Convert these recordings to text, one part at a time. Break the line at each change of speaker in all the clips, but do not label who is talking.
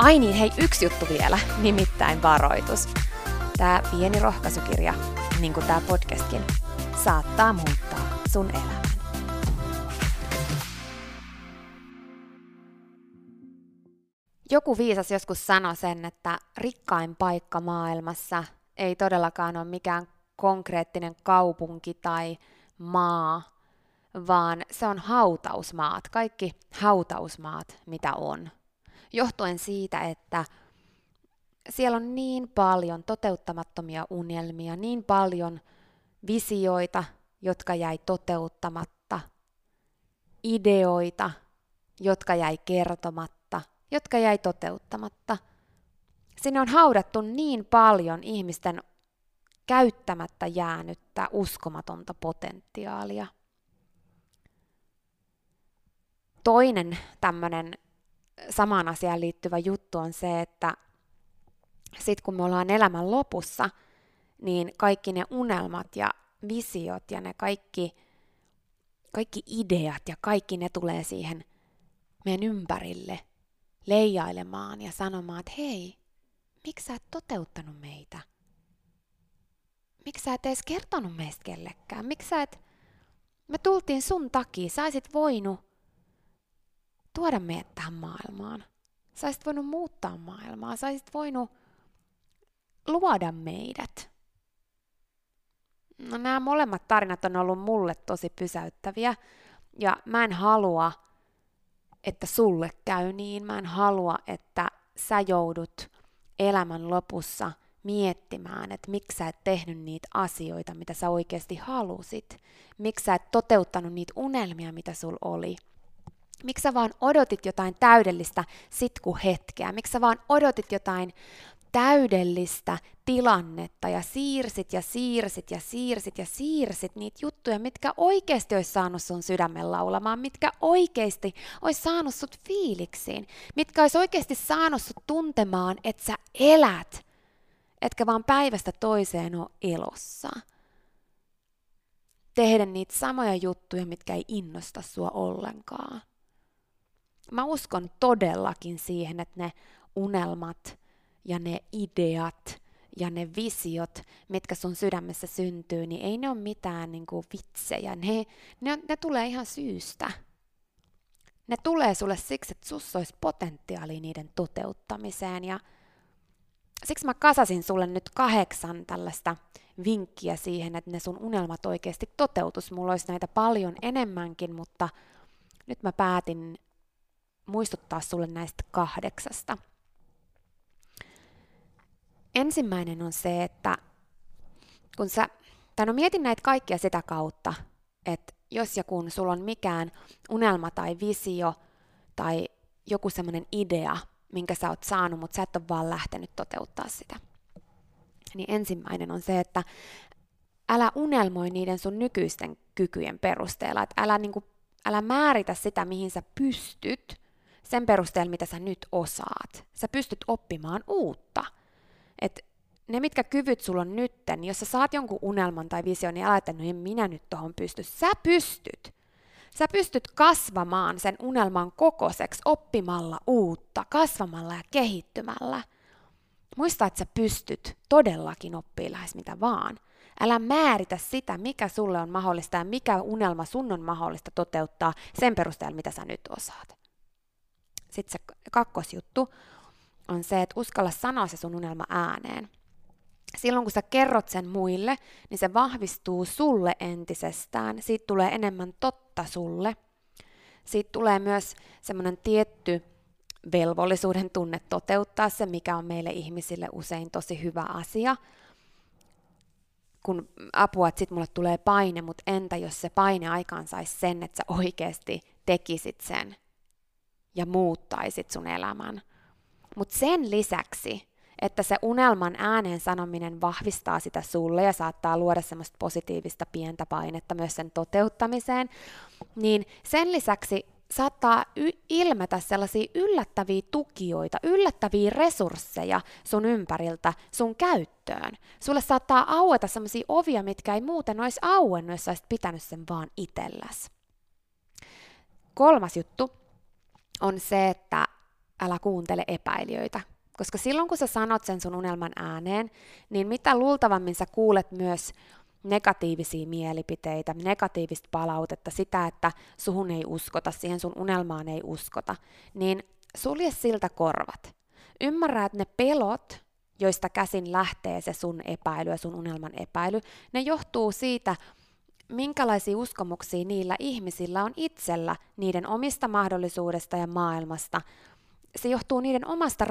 Ai niin, hei, yksi juttu vielä, nimittäin varoitus. Tämä pieni rohkaisukirja, niin kuin tämä podcastkin, saattaa muuttaa sun elämän. Joku viisas joskus sanoi sen, että rikkain paikka maailmassa ei todellakaan ole mikään konkreettinen kaupunki tai maa, vaan se on hautausmaat, kaikki hautausmaat, mitä on johtuen siitä, että siellä on niin paljon toteuttamattomia unelmia, niin paljon visioita, jotka jäi toteuttamatta, ideoita, jotka jäi kertomatta, jotka jäi toteuttamatta. Sinne on haudattu niin paljon ihmisten käyttämättä jäänyttä uskomatonta potentiaalia. Toinen tämmöinen samaan asiaan liittyvä juttu on se, että sitten kun me ollaan elämän lopussa, niin kaikki ne unelmat ja visiot ja ne kaikki, kaikki ideat ja kaikki ne tulee siihen meidän ympärille leijailemaan ja sanomaan, että hei, miksi sä et toteuttanut meitä? Miksi sä et edes kertonut meistä kellekään? Miksi sä et... Me tultiin sun takia, sä olisit voinut tuoda meidät tähän maailmaan. Sä olisit voinut muuttaa maailmaa, sä olisit voinut luoda meidät. No, nämä molemmat tarinat on ollut mulle tosi pysäyttäviä, ja mä en halua, että sulle käy niin. Mä en halua, että sä joudut elämän lopussa miettimään, että miksi sä et tehnyt niitä asioita, mitä sä oikeasti halusit. Miksi sä et toteuttanut niitä unelmia, mitä sul oli – Miksi sä vaan odotit jotain täydellistä sitkuhetkeä? Miksi sä vaan odotit jotain täydellistä tilannetta ja siirsit ja siirsit ja siirsit ja siirsit niitä juttuja, mitkä oikeasti olisi saanut sun sydämen laulamaan, mitkä oikeasti olisi saanut sut fiiliksiin, mitkä olisi oikeasti saanut sut tuntemaan, että sä elät, etkä vaan päivästä toiseen ole elossa. Tehdä niitä samoja juttuja, mitkä ei innosta sua ollenkaan mä uskon todellakin siihen, että ne unelmat ja ne ideat ja ne visiot, mitkä sun sydämessä syntyy, niin ei ne ole mitään niin kuin vitsejä. Ne, ne, ne tulee ihan syystä. Ne tulee sulle siksi, että sussa olisi potentiaali niiden toteuttamiseen. Ja siksi mä kasasin sulle nyt kahdeksan tällaista vinkkiä siihen, että ne sun unelmat oikeasti toteutus. Mulla olisi näitä paljon enemmänkin, mutta nyt mä päätin muistuttaa sulle näistä kahdeksasta. Ensimmäinen on se, että kun sä, tai no mietin näitä kaikkia sitä kautta, että jos ja kun sulla on mikään unelma tai visio tai joku semmoinen idea, minkä sä oot saanut, mutta sä et ole vaan lähtenyt toteuttaa sitä. Niin ensimmäinen on se, että älä unelmoi niiden sun nykyisten kykyjen perusteella. Että älä, niin kuin, älä määritä sitä, mihin sä pystyt sen perusteella, mitä sä nyt osaat. Sä pystyt oppimaan uutta. Et ne, mitkä kyvyt sulla on nytten, niin jos sä saat jonkun unelman tai vision, niin älä, että no en minä nyt tohon pysty. Sä pystyt. Sä pystyt kasvamaan sen unelman kokoiseksi oppimalla uutta, kasvamalla ja kehittymällä. Muista, että sä pystyt todellakin oppii lähes mitä vaan. Älä määritä sitä, mikä sulle on mahdollista ja mikä unelma sun on mahdollista toteuttaa sen perusteella, mitä sä nyt osaat. Sitten se kakkosjuttu on se, että uskalla sanoa se sun unelma ääneen silloin kun sä kerrot sen muille, niin se vahvistuu sulle entisestään. Siitä tulee enemmän totta sulle. Siitä tulee myös semmoinen tietty velvollisuuden tunne toteuttaa se, mikä on meille ihmisille usein tosi hyvä asia. Kun apua, että sit mulle tulee paine, mutta entä jos se paine aikaan saisi sen, että sä oikeasti tekisit sen ja muuttaisit sun elämän. Mutta sen lisäksi että se unelman äänen sanominen vahvistaa sitä sulle ja saattaa luoda semmoista positiivista pientä painetta myös sen toteuttamiseen, niin sen lisäksi saattaa y- ilmetä sellaisia yllättäviä tukijoita, yllättäviä resursseja sun ympäriltä sun käyttöön. Sulle saattaa aueta sellaisia ovia, mitkä ei muuten olisi auennut, jos olisit pitänyt sen vaan itselläs. Kolmas juttu on se, että älä kuuntele epäilijöitä. Koska silloin kun sä sanot sen sun unelman ääneen, niin mitä luultavammin sä kuulet myös negatiivisia mielipiteitä, negatiivista palautetta, sitä, että suhun ei uskota, siihen sun unelmaan ei uskota, niin sulje siltä korvat. Ymmärrä, että ne pelot, joista käsin lähtee se sun epäily ja sun unelman epäily, ne johtuu siitä, minkälaisia uskomuksia niillä ihmisillä on itsellä niiden omista mahdollisuudesta ja maailmasta, se johtuu niiden omasta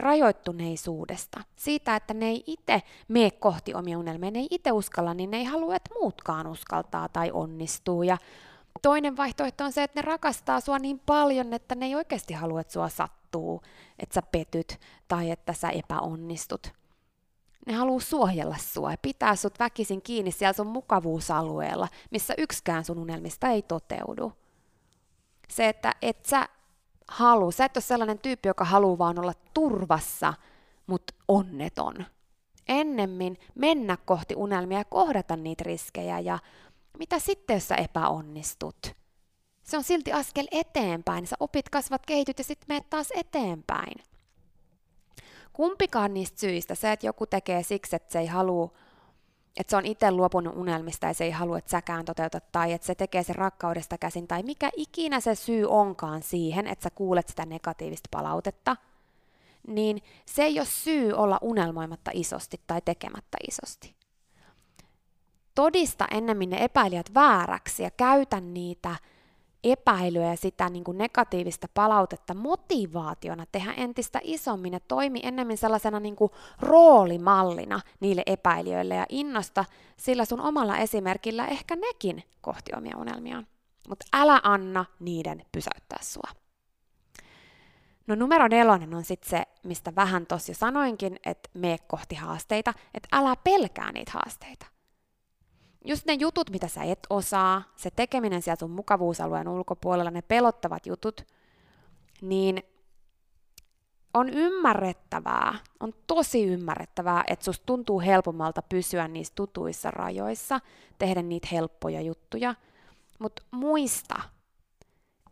rajoittuneisuudesta. Siitä, että ne ei itse mene kohti omia unelmia, ne ei itse uskalla, niin ne ei halua, että muutkaan uskaltaa tai onnistuu. Ja toinen vaihtoehto on se, että ne rakastaa sua niin paljon, että ne ei oikeasti halua, että sua sattuu, että sä petyt tai että sä epäonnistut. Ne haluaa suojella sua ja pitää sut väkisin kiinni siellä sun mukavuusalueella, missä yksikään sun unelmista ei toteudu. Se, että et sä halu. Sä et ole sellainen tyyppi, joka haluaa vaan olla turvassa, mutta onneton. Ennemmin mennä kohti unelmia ja kohdata niitä riskejä ja mitä sitten, jos sä epäonnistut? Se on silti askel eteenpäin. Sä opit, kasvat, kehityt ja sitten menet taas eteenpäin. Kumpikaan niistä syistä, se, että joku tekee siksi, että se ei halua että se on itse luopunut unelmista ja se ei halua, että säkään toteutat, tai että se tekee sen rakkaudesta käsin, tai mikä ikinä se syy onkaan siihen, että sä kuulet sitä negatiivista palautetta, niin se ei ole syy olla unelmoimatta isosti tai tekemättä isosti. Todista ennemmin ne epäilijät vääräksi ja käytä niitä epäilyä ja sitä niin kuin negatiivista palautetta motivaationa tehdä entistä isommin ja toimi ennemmin sellaisena niin kuin roolimallina niille epäilijöille ja innosta sillä sun omalla esimerkillä ehkä nekin kohti omia unelmiaan. Mutta älä anna niiden pysäyttää sua. No numero nelonen on sitten se, mistä vähän jo sanoinkin, että mene kohti haasteita, että älä pelkää niitä haasteita just ne jutut, mitä sä et osaa, se tekeminen sieltä sun mukavuusalueen ulkopuolella, ne pelottavat jutut, niin on ymmärrettävää, on tosi ymmärrettävää, että susta tuntuu helpommalta pysyä niissä tutuissa rajoissa, tehdä niitä helppoja juttuja, mutta muista,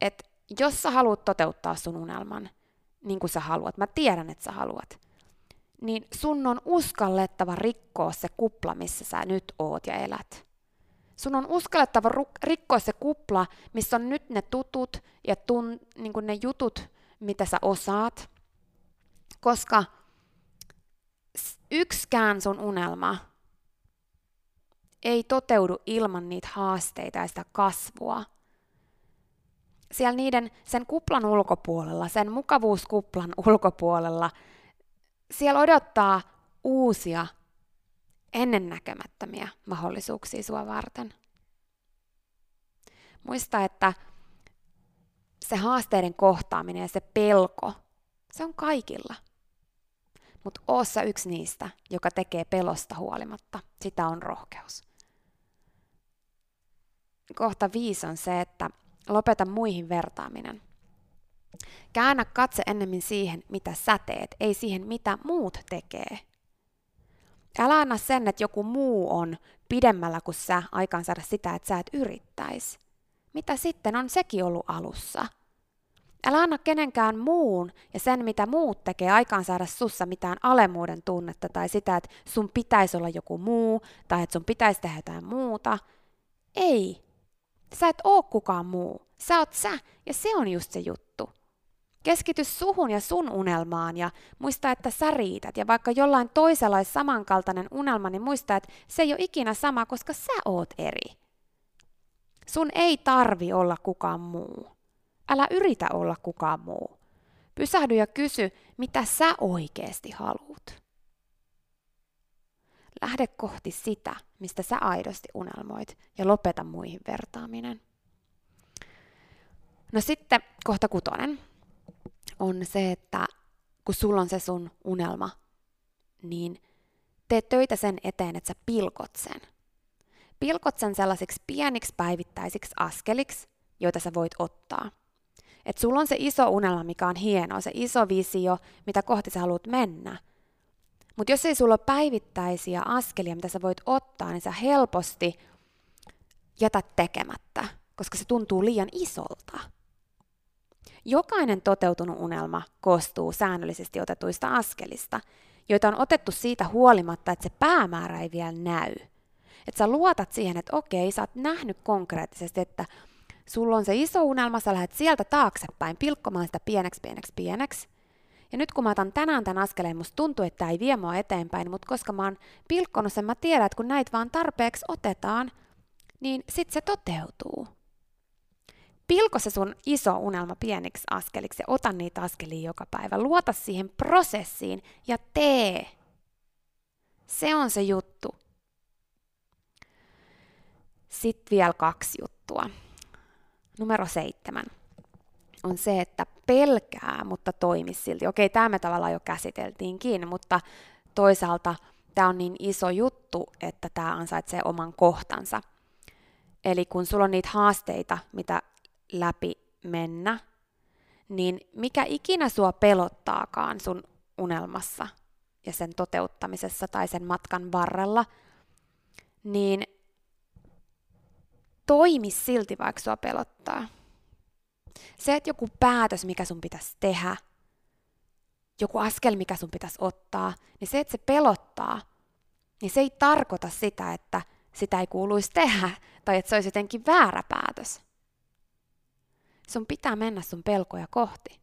että jos sä haluat toteuttaa sun unelman, niin kuin sä haluat, mä tiedän, että sä haluat, niin sun on uskallettava rikkoa se kupla, missä sä nyt oot ja elät. Sun on uskallettava rikkoa se kupla, missä on nyt ne tutut ja tun, niin ne jutut, mitä sä osaat, koska yksikään sun unelma ei toteudu ilman niitä haasteita ja sitä kasvua. Siellä niiden, sen kuplan ulkopuolella, sen mukavuuskuplan ulkopuolella, siellä odottaa uusia, ennennäkemättömiä mahdollisuuksia sua varten. Muista, että se haasteiden kohtaaminen ja se pelko, se on kaikilla. Mutta oossa yksi niistä, joka tekee pelosta huolimatta. Sitä on rohkeus. Kohta viisi on se, että lopeta muihin vertaaminen. Käännä katse ennemmin siihen, mitä sä teet, ei siihen, mitä muut tekee. Älä anna sen, että joku muu on pidemmällä kuin sä aikaansaada sitä, että sä et yrittäisi. Mitä sitten on sekin ollut alussa? Älä anna kenenkään muun ja sen, mitä muut tekee, aikaan saada sussa mitään alemuuden tunnetta tai sitä, että sun pitäisi olla joku muu tai että sun pitäisi tehdä jotain muuta. Ei. Sä et oo kukaan muu. Sä oot sä ja se on just se juttu. Keskity suhun ja sun unelmaan ja muista, että sä riität. Ja vaikka jollain toisella olisi samankaltainen unelma, niin muista, että se ei ole ikinä sama, koska sä oot eri. Sun ei tarvi olla kukaan muu. Älä yritä olla kukaan muu. Pysähdy ja kysy, mitä sä oikeasti haluat. Lähde kohti sitä, mistä sä aidosti unelmoit, ja lopeta muihin vertaaminen. No sitten kohta kutonen on se, että kun sulla on se sun unelma, niin tee töitä sen eteen, että sä pilkot sen. Pilkot sen sellaisiksi pieniksi päivittäisiksi askeliksi, joita sä voit ottaa. Että sulla on se iso unelma, mikä on hieno, se iso visio, mitä kohti sä haluat mennä. Mutta jos ei sulla ole päivittäisiä askelia, mitä sä voit ottaa, niin sä helposti jätät tekemättä, koska se tuntuu liian isolta. Jokainen toteutunut unelma koostuu säännöllisesti otetuista askelista, joita on otettu siitä huolimatta, että se päämäärä ei vielä näy. Että sä luotat siihen, että okei, sä oot nähnyt konkreettisesti, että sulla on se iso unelma, sä lähdet sieltä taaksepäin pilkkomaan sitä pieneksi, pieneksi, pieneksi. Ja nyt kun mä otan tänään tämän askeleen, musta tuntuu, että tämä ei vie mua eteenpäin, mutta koska mä oon pilkkonut sen, mä tiedän, että kun näitä vaan tarpeeksi otetaan, niin sit se toteutuu. Pilko se sun iso unelma pieniksi askeliksi ja ota niitä askelia joka päivä. Luota siihen prosessiin ja tee. Se on se juttu. Sitten vielä kaksi juttua. Numero seitsemän on se, että pelkää, mutta toimi silti. Okei, tämä me tavallaan jo käsiteltiinkin, mutta toisaalta tämä on niin iso juttu, että tämä ansaitsee oman kohtansa. Eli kun sulla on niitä haasteita, mitä läpi mennä, niin mikä ikinä sua pelottaakaan sun unelmassa ja sen toteuttamisessa tai sen matkan varrella, niin toimi silti, vaikka sua pelottaa. Se, että joku päätös, mikä sun pitäisi tehdä, joku askel, mikä sun pitäisi ottaa, niin se, että se pelottaa, niin se ei tarkoita sitä, että sitä ei kuuluisi tehdä tai että se olisi jotenkin väärä päätös. Sun pitää mennä sun pelkoja kohti,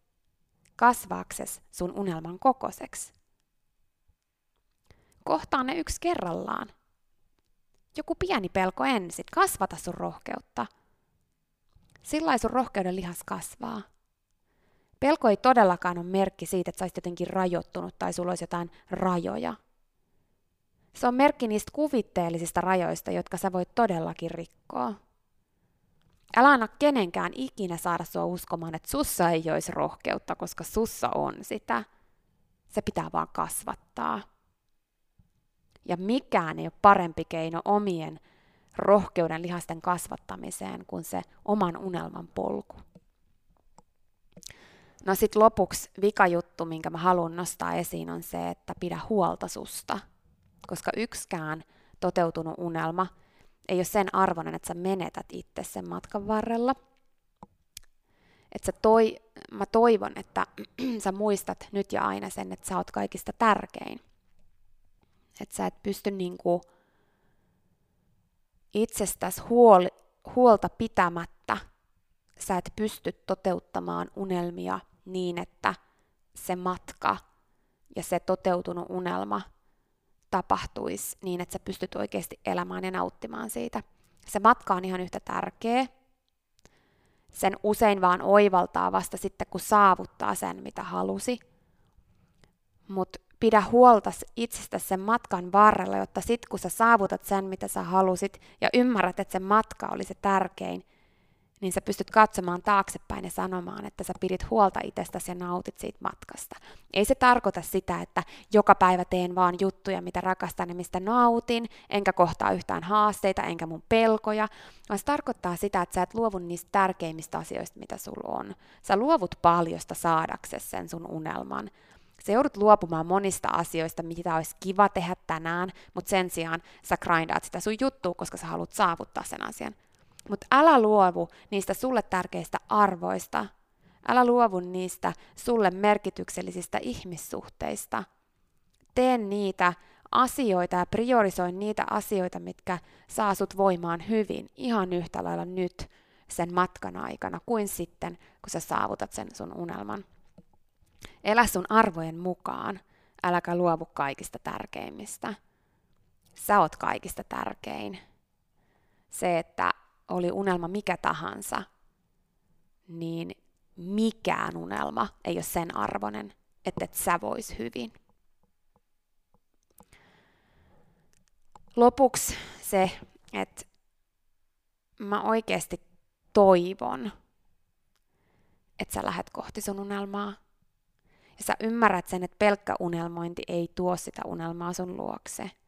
kasvaakses sun unelman kokoiseksi. Kohtaa ne yksi kerrallaan. Joku pieni pelko ensin, kasvata sun rohkeutta. Sillä sun rohkeuden lihas kasvaa. Pelko ei todellakaan ole merkki siitä, että sä jotenkin rajoittunut tai sulla olisi jotain rajoja. Se on merkki niistä kuvitteellisista rajoista, jotka sä voit todellakin rikkoa. Älä anna kenenkään ikinä saada sua uskomaan, että sussa ei olisi rohkeutta, koska sussa on sitä. Se pitää vaan kasvattaa. Ja mikään ei ole parempi keino omien rohkeuden lihasten kasvattamiseen kuin se oman unelman polku. No sit lopuksi vika juttu, minkä mä haluan nostaa esiin, on se, että pidä huolta susta. Koska yksikään toteutunut unelma – ei ole sen arvoinen, että sä menetät itse sen matkan varrella. Että toi, mä toivon, että sä muistat nyt ja aina sen, että sä oot kaikista tärkein. Että sä et pysty niinku itsestäsi huol, huolta pitämättä, sä et pysty toteuttamaan unelmia niin, että se matka ja se toteutunut unelma tapahtuisi niin, että sä pystyt oikeasti elämään ja nauttimaan siitä. Se matka on ihan yhtä tärkeä. Sen usein vaan oivaltaa vasta sitten, kun saavuttaa sen, mitä halusi. Mutta pidä huolta itsestä sen matkan varrella, jotta sit kun sä saavutat sen, mitä sä halusit, ja ymmärrät, että se matka oli se tärkein, niin sä pystyt katsomaan taaksepäin ja sanomaan, että sä pidit huolta itsestäsi ja nautit siitä matkasta. Ei se tarkoita sitä, että joka päivä teen vaan juttuja, mitä rakastan ja mistä nautin, enkä kohtaa yhtään haasteita, enkä mun pelkoja, vaan se tarkoittaa sitä, että sä et luovu niistä tärkeimmistä asioista, mitä sulla on. Sä luovut paljosta saadaksesi sen sun unelman. Sä joudut luopumaan monista asioista, mitä olisi kiva tehdä tänään, mutta sen sijaan sä grindaat sitä sun juttua, koska sä haluat saavuttaa sen asian. Mutta älä luovu niistä sulle tärkeistä arvoista. Älä luovu niistä sulle merkityksellisistä ihmissuhteista. Tee niitä asioita ja priorisoi niitä asioita, mitkä saa sut voimaan hyvin ihan yhtä lailla nyt sen matkan aikana kuin sitten, kun sä saavutat sen sun unelman. Elä sun arvojen mukaan, äläkä luovu kaikista tärkeimmistä. Sä oot kaikista tärkein. Se, että oli unelma mikä tahansa, niin mikään unelma ei ole sen arvoinen, että et sä vois hyvin. Lopuksi se, että mä oikeasti toivon, että sä lähdet kohti sun unelmaa. Ja sä ymmärrät sen, että pelkkä unelmointi ei tuo sitä unelmaa sun luokse –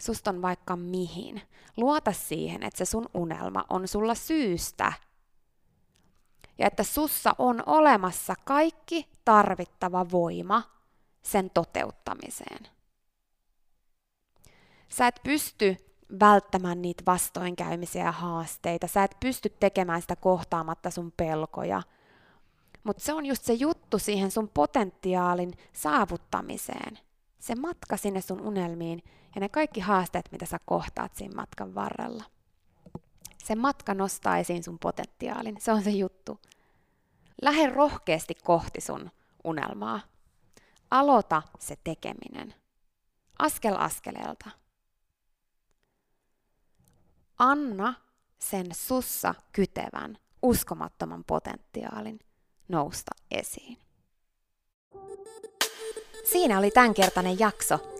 susta on vaikka mihin. Luota siihen, että se sun unelma on sulla syystä. Ja että sussa on olemassa kaikki tarvittava voima sen toteuttamiseen. Sä et pysty välttämään niitä vastoinkäymisiä ja haasteita. Sä et pysty tekemään sitä kohtaamatta sun pelkoja. Mutta se on just se juttu siihen sun potentiaalin saavuttamiseen. Se matka sinne sun unelmiin ja ne kaikki haasteet, mitä sä kohtaat siinä matkan varrella. Se matka nostaa esiin sun potentiaalin, se on se juttu. Lähde rohkeasti kohti sun unelmaa. Aloita se tekeminen. Askel askeleelta. Anna sen sussa kytevän, uskomattoman potentiaalin nousta esiin. Siinä oli tämänkertainen jakso.